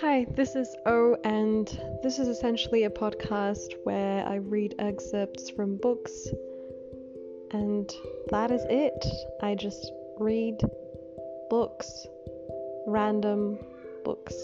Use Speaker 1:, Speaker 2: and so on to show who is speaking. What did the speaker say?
Speaker 1: Hi, this is O, and this is essentially a podcast where I read excerpts from books, and that is it. I just read books, random books.